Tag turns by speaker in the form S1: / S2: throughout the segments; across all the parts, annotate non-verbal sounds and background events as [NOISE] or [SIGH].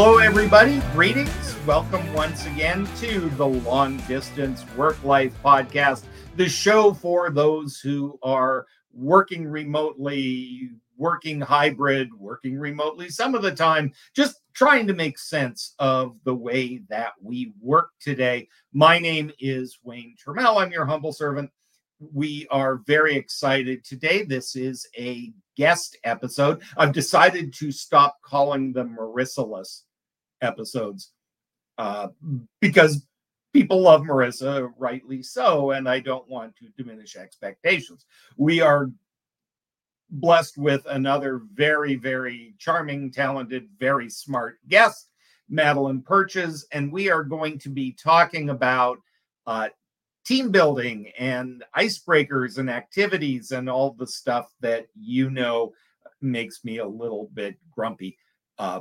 S1: Hello, everybody. Greetings. Welcome once again to the Long Distance Work Life Podcast, the show for those who are working remotely, working hybrid, working remotely some of the time, just trying to make sense of the way that we work today. My name is Wayne Turmel. I'm your humble servant. We are very excited today. This is a guest episode. I've decided to stop calling them Marissa-less episodes uh, because people love Marissa, rightly so, and I don't want to diminish expectations. We are blessed with another very, very charming, talented, very smart guest, Madeline Purches, and we are going to be talking about uh, team building and icebreakers and activities and all the stuff that you know makes me a little bit grumpy. Uh,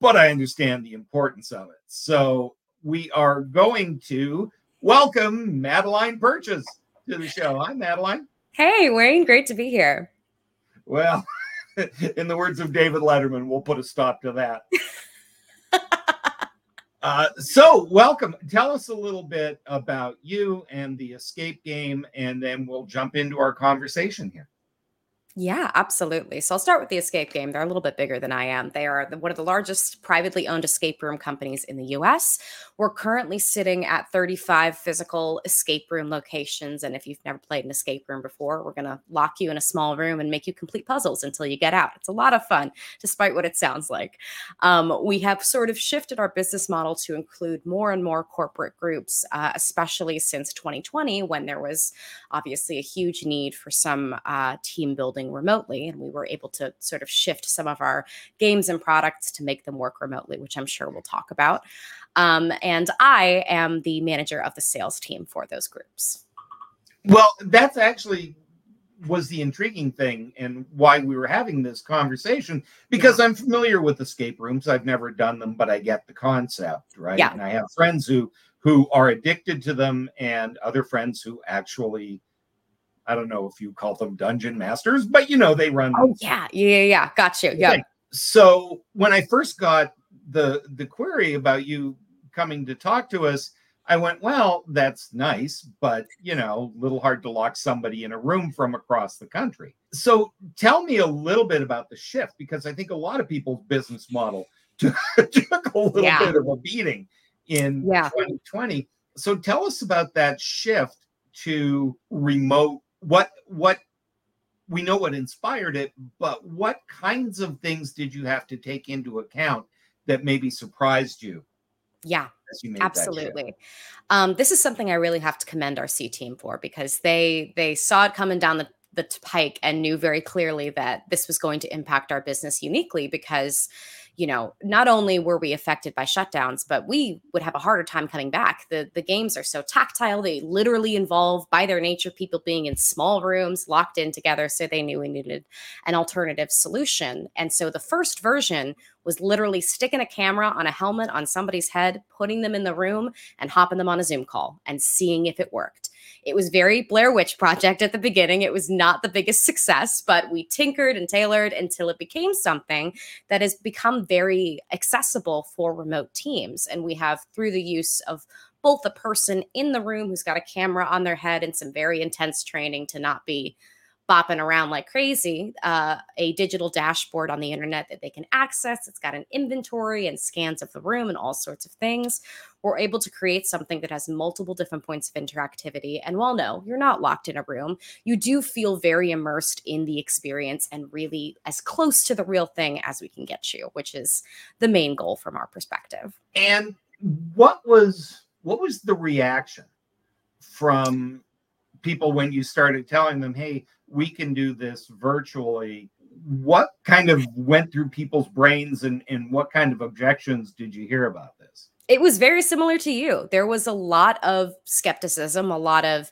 S1: but I understand the importance of it. So we are going to welcome Madeline Purches to the show. Hi, Madeline.
S2: Hey, Wayne. Great to be here.
S1: Well, [LAUGHS] in the words of David Letterman, we'll put a stop to that. [LAUGHS] uh, so, welcome. Tell us a little bit about you and the escape game, and then we'll jump into our conversation here.
S2: Yeah, absolutely. So I'll start with the escape game. They're a little bit bigger than I am. They are the, one of the largest privately owned escape room companies in the US. We're currently sitting at 35 physical escape room locations. And if you've never played an escape room before, we're going to lock you in a small room and make you complete puzzles until you get out. It's a lot of fun, despite what it sounds like. Um, we have sort of shifted our business model to include more and more corporate groups, uh, especially since 2020, when there was obviously a huge need for some uh, team building remotely. And we were able to sort of shift some of our games and products to make them work remotely, which I'm sure we'll talk about. Um, and I am the manager of the sales team for those groups.
S1: Well, that's actually was the intriguing thing and why we were having this conversation because I'm familiar with escape rooms. I've never done them, but I get the concept, right?
S2: Yeah.
S1: And I have friends who who are addicted to them and other friends who actually I don't know if you call them dungeon masters, but you know, they run.
S2: Oh, yeah. Yeah. Yeah. Got you. Yeah.
S1: So when I first got the the query about you coming to talk to us, I went, well, that's nice, but you know, a little hard to lock somebody in a room from across the country. So tell me a little bit about the shift because I think a lot of people's business model [LAUGHS] took, took a little yeah. bit of a beating in yeah. 2020. So tell us about that shift to remote what what we know what inspired it, but what kinds of things did you have to take into account that maybe surprised you?
S2: Yeah, absolutely. Um, this is something I really have to commend our C team for because they they saw it coming down the the pike and knew very clearly that this was going to impact our business uniquely because you know, not only were we affected by shutdowns, but we would have a harder time coming back. The the games are so tactile; they literally involve, by their nature, people being in small rooms, locked in together. So they knew we needed an alternative solution. And so the first version was literally sticking a camera on a helmet on somebody's head, putting them in the room, and hopping them on a Zoom call and seeing if it worked. It was very Blair Witch Project at the beginning. It was not the biggest success, but we tinkered and tailored until it became something that has become very accessible for remote teams. And we have, through the use of both a person in the room who's got a camera on their head and some very intense training to not be bopping around like crazy, uh, a digital dashboard on the internet that they can access. It's got an inventory and scans of the room and all sorts of things. We're able to create something that has multiple different points of interactivity. And while no, you're not locked in a room, you do feel very immersed in the experience and really as close to the real thing as we can get you, which is the main goal from our perspective.
S1: And what was what was the reaction from people when you started telling them, hey, we can do this virtually what kind of went through people's brains and, and what kind of objections did you hear about this
S2: it was very similar to you. There was a lot of skepticism, a lot of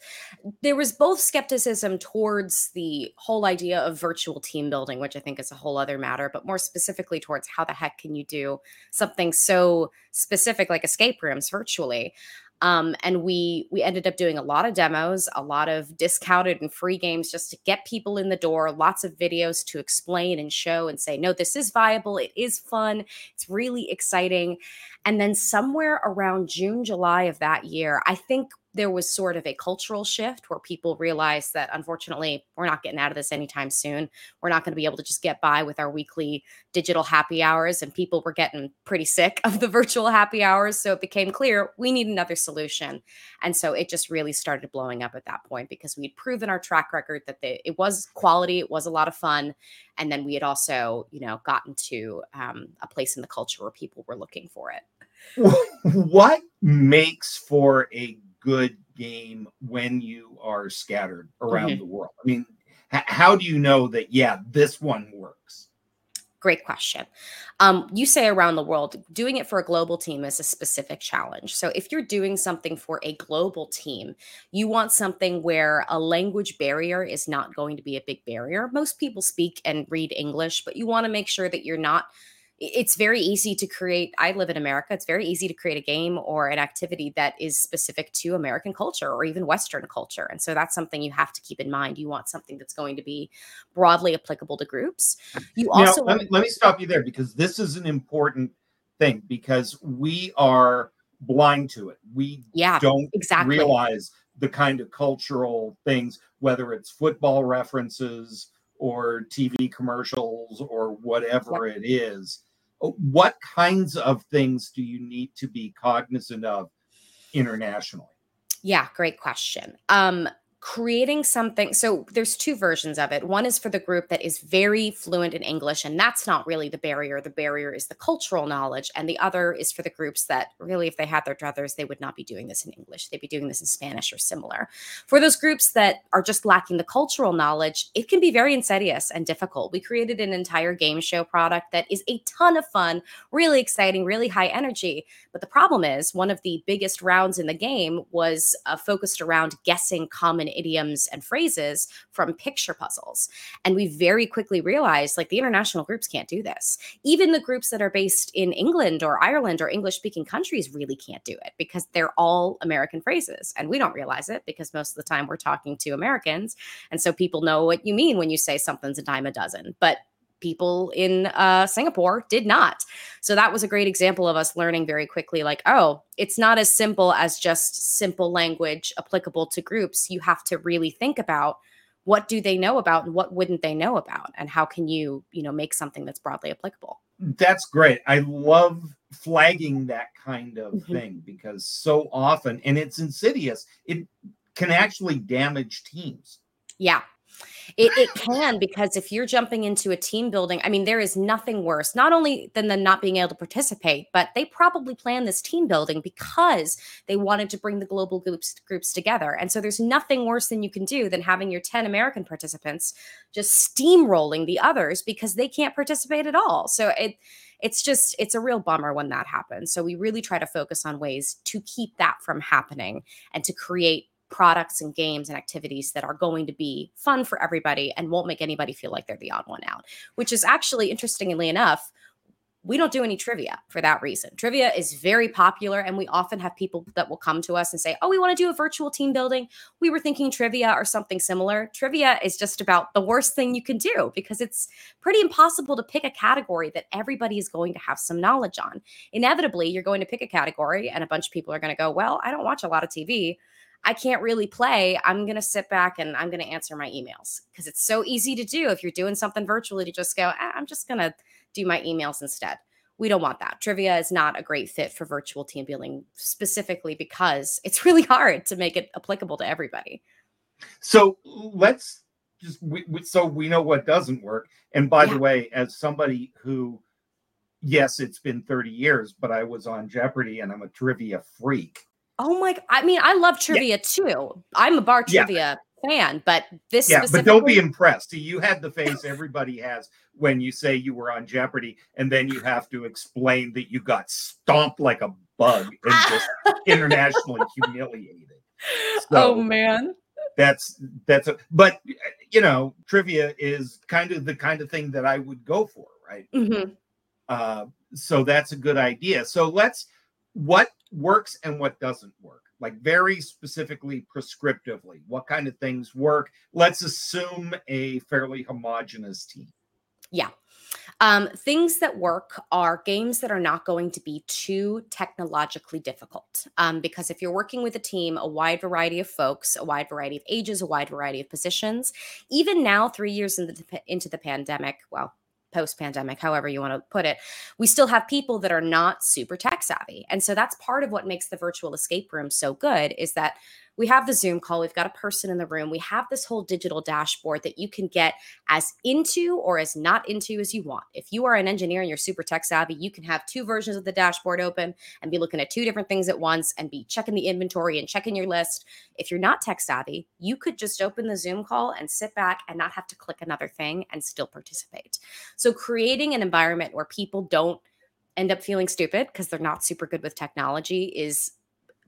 S2: there was both skepticism towards the whole idea of virtual team building, which I think is a whole other matter, but more specifically towards how the heck can you do something so specific like escape rooms virtually. Um, and we we ended up doing a lot of demos, a lot of discounted and free games just to get people in the door, lots of videos to explain and show and say, no, this is viable, it is fun, it's really exciting. And then somewhere around June, July of that year, I think there was sort of a cultural shift where people realized that unfortunately we're not getting out of this anytime soon. We're not going to be able to just get by with our weekly digital happy hours, and people were getting pretty sick of the [LAUGHS] virtual happy hours. So it became clear we need another solution. And so it just really started blowing up at that point because we'd proven our track record that it was quality, it was a lot of fun. And then we had also, you know, gotten to um, a place in the culture where people were looking for it.
S1: What makes for a good game when you are scattered around mm-hmm. the world? I mean, h- how do you know that, yeah, this one works?
S2: Great question. Um, you say around the world, doing it for a global team is a specific challenge. So, if you're doing something for a global team, you want something where a language barrier is not going to be a big barrier. Most people speak and read English, but you want to make sure that you're not it's very easy to create i live in america it's very easy to create a game or an activity that is specific to american culture or even western culture and so that's something you have to keep in mind you want something that's going to be broadly applicable to groups. You also
S1: now, let, me, let me stop you there because this is an important thing because we are blind to it. We
S2: yeah
S1: don't
S2: exactly.
S1: realize the kind of cultural things whether it's football references or TV commercials or whatever it is. What kinds of things do you need to be cognizant of internationally?
S2: Yeah, great question. Um, creating something so there's two versions of it. One is for the group that is very fluent in english and that's not really the barrier. The barrier is the cultural knowledge and the other is for the groups that really if they had their druthers they would not be doing this in english. They'd be doing this in spanish or similar. For those groups that are just lacking the cultural knowledge it can be very insidious and difficult. We created an entire game show product that is a ton of fun really exciting really high energy. But the problem is one of the biggest rounds in the game was uh, focused around guessing common idioms and phrases from picture puzzles. And we very quickly realized like the international groups can't do this. Even the groups that are based in England or Ireland or English speaking countries really can't do it because they're all American phrases. And we don't realize it because most of the time we're talking to Americans. And so people know what you mean when you say something's a dime a dozen. But people in uh, Singapore did not. So that was a great example of us learning very quickly like, oh, it's not as simple as just simple language applicable to groups. You have to really think about what do they know about and what wouldn't they know about and how can you, you know, make something that's broadly applicable.
S1: That's great. I love flagging that kind of mm-hmm. thing because so often and it's insidious. It can actually damage teams.
S2: Yeah, it, it can because if you're jumping into a team building, I mean, there is nothing worse, not only than them not being able to participate, but they probably planned this team building because they wanted to bring the global groups groups together. And so there's nothing worse than you can do than having your 10 American participants just steamrolling the others because they can't participate at all. So it it's just it's a real bummer when that happens. So we really try to focus on ways to keep that from happening and to create products and games and activities that are going to be fun for everybody and won't make anybody feel like they're the odd one out, which is actually interestingly enough, we don't do any trivia for that reason. Trivia is very popular, and we often have people that will come to us and say, Oh, we want to do a virtual team building. We were thinking trivia or something similar. Trivia is just about the worst thing you can do because it's pretty impossible to pick a category that everybody is going to have some knowledge on. Inevitably, you're going to pick a category, and a bunch of people are going to go, Well, I don't watch a lot of TV. I can't really play, I'm going to sit back and I'm going to answer my emails because it's so easy to do if you're doing something virtually to just go, ah, I'm just going to do my emails instead. We don't want that. Trivia is not a great fit for virtual team building specifically because it's [LAUGHS] really hard to make it applicable to everybody.
S1: So let's just we, we, so we know what doesn't work. And by yeah. the way, as somebody who yes, it's been 30 years, but I was on Jeopardy and I'm a trivia freak.
S2: Oh my! I mean, I love trivia yeah. too. I'm a bar trivia yeah. fan, but this.
S1: Yeah, but don't be impressed. You had the face everybody has when you say you were on Jeopardy, and then you have to explain that you got stomped like a bug and just [LAUGHS] internationally humiliated.
S2: Oh, so, oh man,
S1: that's that's a. But you know, trivia is kind of the kind of thing that I would go for, right?
S2: Mm-hmm.
S1: Uh, so that's a good idea. So let's what works and what doesn't work. like very specifically prescriptively what kind of things work let's assume a fairly homogenous team
S2: yeah um, things that work are games that are not going to be too technologically difficult. Um, because if you're working with a team, a wide variety of folks, a wide variety of ages, a wide variety of positions, even now, three years into the, into the pandemic, well, post pandemic, however you want to put it, we still have people that are not super tech savvy. And so that's part of what makes the virtual escape room so good is that we have the Zoom call, we've got a person in the room, we have this whole digital dashboard that you can get as into or as not into as you want. If you are an engineer and you're super tech savvy, you can have two versions of the dashboard open and be looking at two different things at once and be checking the inventory and checking your list. If you're not tech savvy, you could just open the Zoom call and sit back and not have to click another thing and still participate. So creating an environment where people don't end up feeling stupid because they're not super good with technology is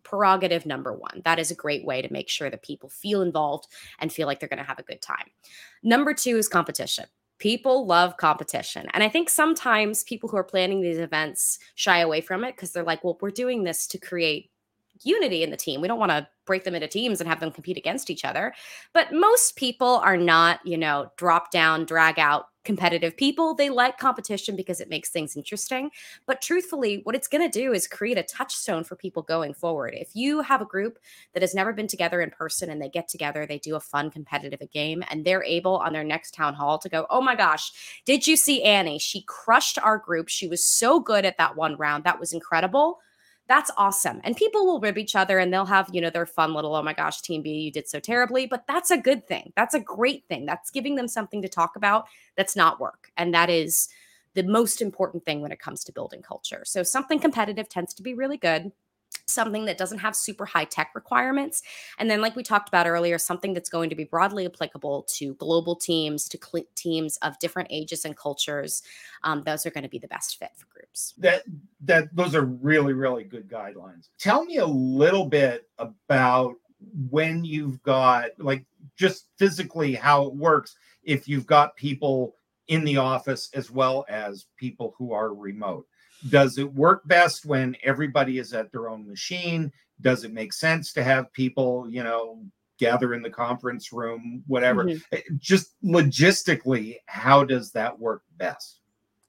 S2: prerogative number one. That is a great way to make sure that people feel involved and feel like they're going to have a good time. Number two is competition. People love competition. And I think sometimes people who are planning these events shy away from it because they're like, well, we're doing this to create unity in the team. We don't want to break them into teams and have them compete against each other. But most people are not, you know, drop down, drag out competitive people. They like competition because it makes things interesting. But truthfully, what it's going to do is create a touchstone for people going forward. If you have a group that has never been together in person and they get together, they do a fun competitive game, and they're able on their next town hall to go, Oh my gosh, did you see Annie? She crushed our group. She was so good at that one round. That was incredible that's awesome. And people will rib each other and they'll have, you know, their fun little, oh my gosh, Team B, you did so terribly. But that's a good thing. That's a great thing. That's giving them something to talk about that's not work. And that is the most important thing when it comes to building culture. So something competitive tends to be really good something that doesn't have super high tech requirements. And then, like we talked about earlier, something that's going to be broadly applicable to global teams, to cl- teams of different ages and cultures. Um, those are going to be the best fit for groups.
S1: That that those are really really good guidelines. Tell me a little bit about when you've got like just physically how it works if you've got people in the office as well as people who are remote does it work best when everybody is at their own machine? Does it make sense to have people, you know, gather in the conference room, whatever? Mm-hmm. Eh, just logistically, how does that work best?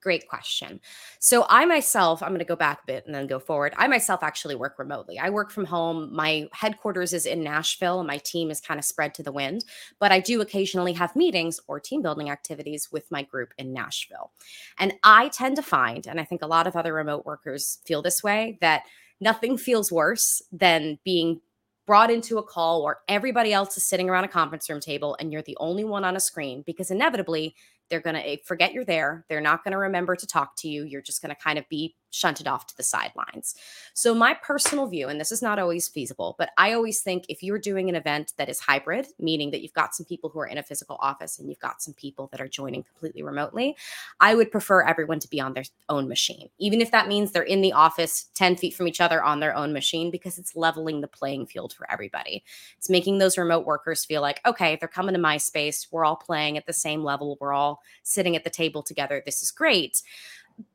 S2: Great question. So, I myself, I'm going to go back a bit and then go forward. I myself actually work remotely. I work from home. My headquarters is in Nashville, and my team is kind of spread to the wind. But I do occasionally have meetings or team building activities with my group in Nashville. And I tend to find, and I think a lot of other remote workers feel this way, that nothing feels worse than being brought into a call where everybody else is sitting around a conference room table and you're the only one on a screen because inevitably they're going to eh, forget you're there. They're not going to remember to talk to you. You're just going to kind of be shunted off to the sidelines. So, my personal view, and this is not always feasible, but I always think if you're doing an event that is hybrid, meaning that you've got some people who are in a physical office and you've got some people that are joining completely remotely, I would prefer everyone to be on their own machine, even if that means they're in the office 10 feet from each other on their own machine, because it's leveling the playing field for everybody. It's making those remote workers feel like, okay, they're coming to my space. We're all playing at the same level. We're all sitting at the table together. This is great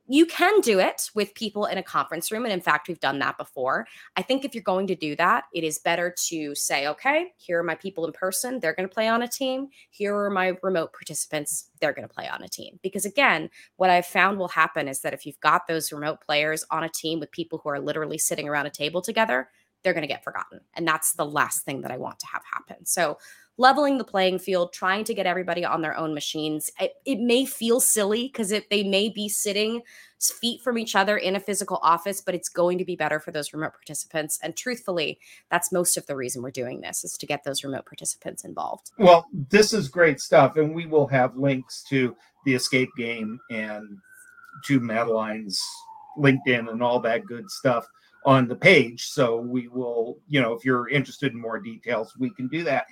S2: you can do it with people in a conference room. And in fact, we've done that before. I think if you're going to do that, it is better to say, okay, here are my people in person. They're going to play on a team. Here are my remote participants. They're going to play on a team. Because again, what I've found will happen is that if you've got those remote players on a team with people who are literally sitting around a table together, they're going to get forgotten. And that's the last thing that I want to have happen. So leveling the playing field, trying to get everybody on their own machines. It, it may feel silly because they may be sitting feet from each other in a physical office, but it's going to be better for those remote participants. And truthfully, that's most of the reason we're doing this is to get those remote participants involved.
S1: Well, this is great stuff. And we will have links to the escape game and to Madeline's LinkedIn and all that good stuff on the page. So we will, you know, if you're interested in more details, we can do that.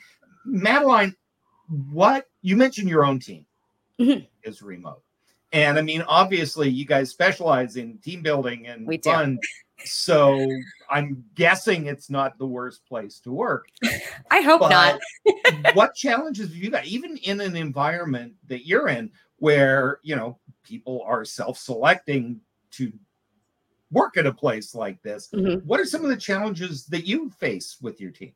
S1: Madeline, what you mentioned your own team mm-hmm. is remote. And I mean, obviously, you guys specialize in team building and we fun. So I'm guessing it's not the worst place to work. [LAUGHS]
S2: I hope but not.
S1: what challenges have you got, even in an environment that you're in where, you know, people are self selecting to work at a place like this. Mm-hmm. What are some of the challenges that you face with your team?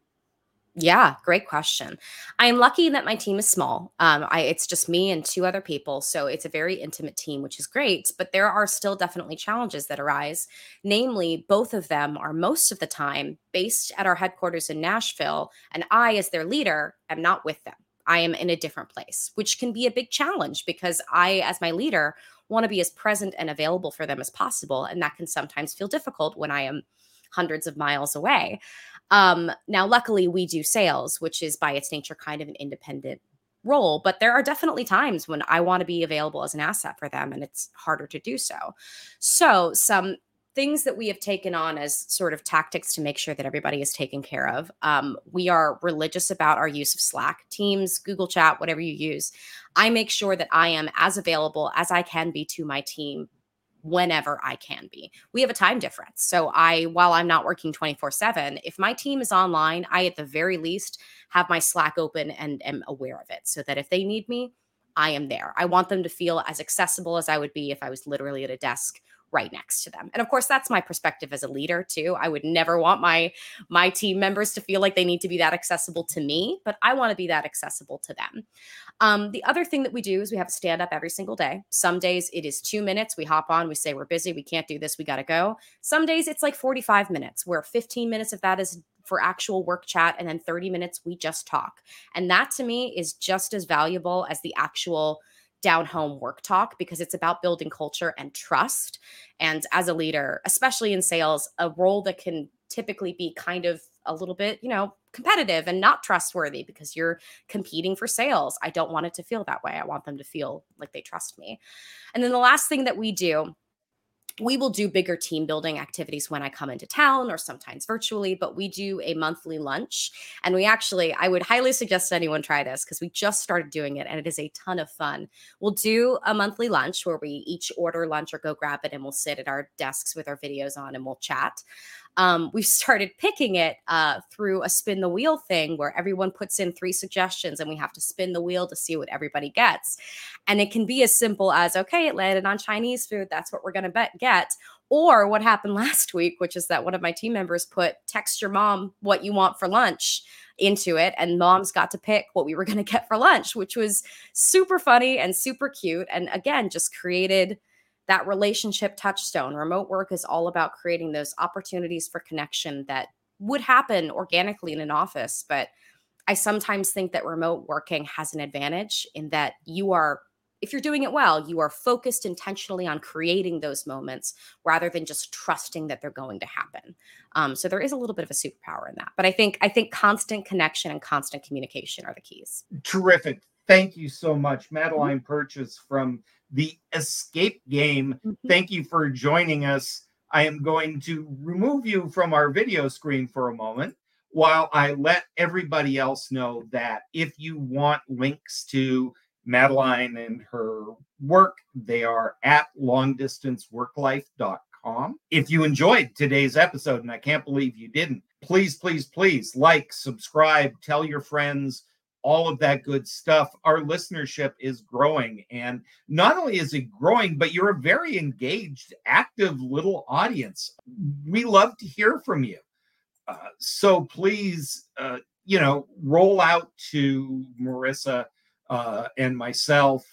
S2: Yeah, great question. I am lucky that my team is small. Um, I it's just me and two other people, so it's a very intimate team, which is great. But there are still definitely challenges that arise. Namely, both of them are most of the time based at our headquarters in Nashville, and I, as their leader, am not with them. I am in a different place, which can be a big challenge because I, as my leader, want to be as present and available for them as possible, and that can sometimes feel difficult when I am hundreds of miles away. Um, now, luckily, we do sales, which is by its nature kind of an independent role, but there are definitely times when I want to be available as an asset for them and it's harder to do so. So, some things that we have taken on as sort of tactics to make sure that everybody is taken care of. Um, we are religious about our use of Slack, Teams, Google Chat, whatever you use. I make sure that I am as available as I can be to my team whenever I can be. We have a time difference. So I while I'm not working 24/7, if my team is online, I at the very least have my Slack open and am aware of it so that if they need me, I am there. I want them to feel as accessible as I would be if I was literally at a desk right next to them. And of course, that's my perspective as a leader too. I would never want my my team members to feel like they need to be that accessible to me, but I want to be that accessible to them. Um, the other thing that we do is we have a stand up every single day. Some days it is two minutes. We hop on, we say we're busy, we can't do this, we got to go. Some days it's like 45 minutes, where 15 minutes of that is for actual work chat, and then 30 minutes we just talk. And that to me is just as valuable as the actual down home work talk because it's about building culture and trust. And as a leader, especially in sales, a role that can typically be kind of a little bit, you know, competitive and not trustworthy because you're competing for sales. I don't want it to feel that way. I want them to feel like they trust me. And then the last thing that we do we will do bigger team building activities when I come into town or sometimes virtually, but we do a monthly lunch. And we actually, I would highly suggest anyone try this because we just started doing it and it is a ton of fun. We'll do a monthly lunch where we each order lunch or go grab it and we'll sit at our desks with our videos on and we'll chat um, we [LAUGHS] started picking it uh, through a spin the wheel thing where everyone puts in three suggestions and we have to spin the wheel to see what everybody gets. And it can be as simple as, okay, it landed on Chinese food. That's what we're going to get. Or what happened [LAUGHS] last week, which is that one of my team members put text your mom what you want for lunch into it and moms got to pick what we were going [LAUGHS] to get for lunch which was super funny and super cute and again just created that relationship touchstone. Remote work is all about creating those opportunities for connection that would happen organically in an office. But I sometimes think that remote working has an advantage in that you are, if you're doing it well, you are focused intentionally on creating those moments rather than just trusting that they're going to happen. Um, so there is a little bit of a superpower in that. But I think I think constant connection and constant communication are the keys.
S1: Terrific. Thank you so much, Madeline Purches from the escape game. Mm-hmm. Thank you for joining us. I am going to remove you from our video screen for a moment while I let everybody else know that if you want links to Madeline and her work, they are at longdistanceworklife.com. If you enjoyed today's episode, and I can't believe you didn't, please, please, please like, subscribe, tell your friends all of that good stuff. Our listenership is growing. And not only is it growing, but you're a very engaged, active little audience. We love to hear from you. Uh, so please, uh, you know, roll out to Marissa uh, and myself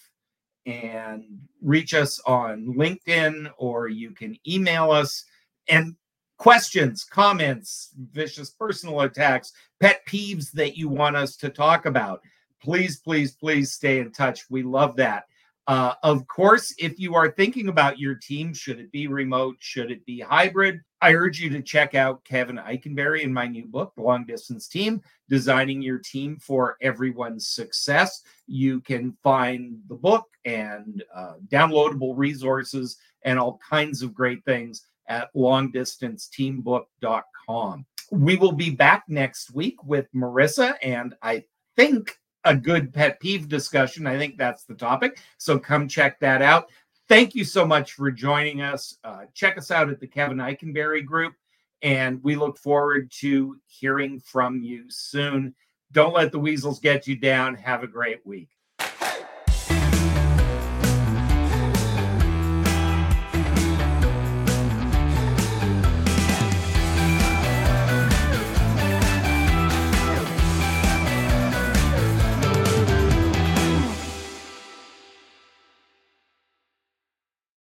S1: and reach us on LinkedIn or you can email us. And questions, comments, vicious personal attacks, pet peeves that you want us to talk about, please, please, please stay in touch. We love that. Uh, of course, if you are thinking about your team, should it be remote? Should it be hybrid? I urge you to check out Kevin Eikenberry in my new book, Long Distance Team Designing Your Team for Everyone's Success. You can find the book and uh, downloadable resources and all kinds of great things at longdistanceteambook.com. We will be back next week with Marissa and I think a good pet peeve discussion. I think that's the topic. So come check that out. Thank you so much for joining us. Uh, check us out at the Kevin Eikenberry Group, and we look forward to hearing from you soon. Don't let the weasels get you down. Have a great week.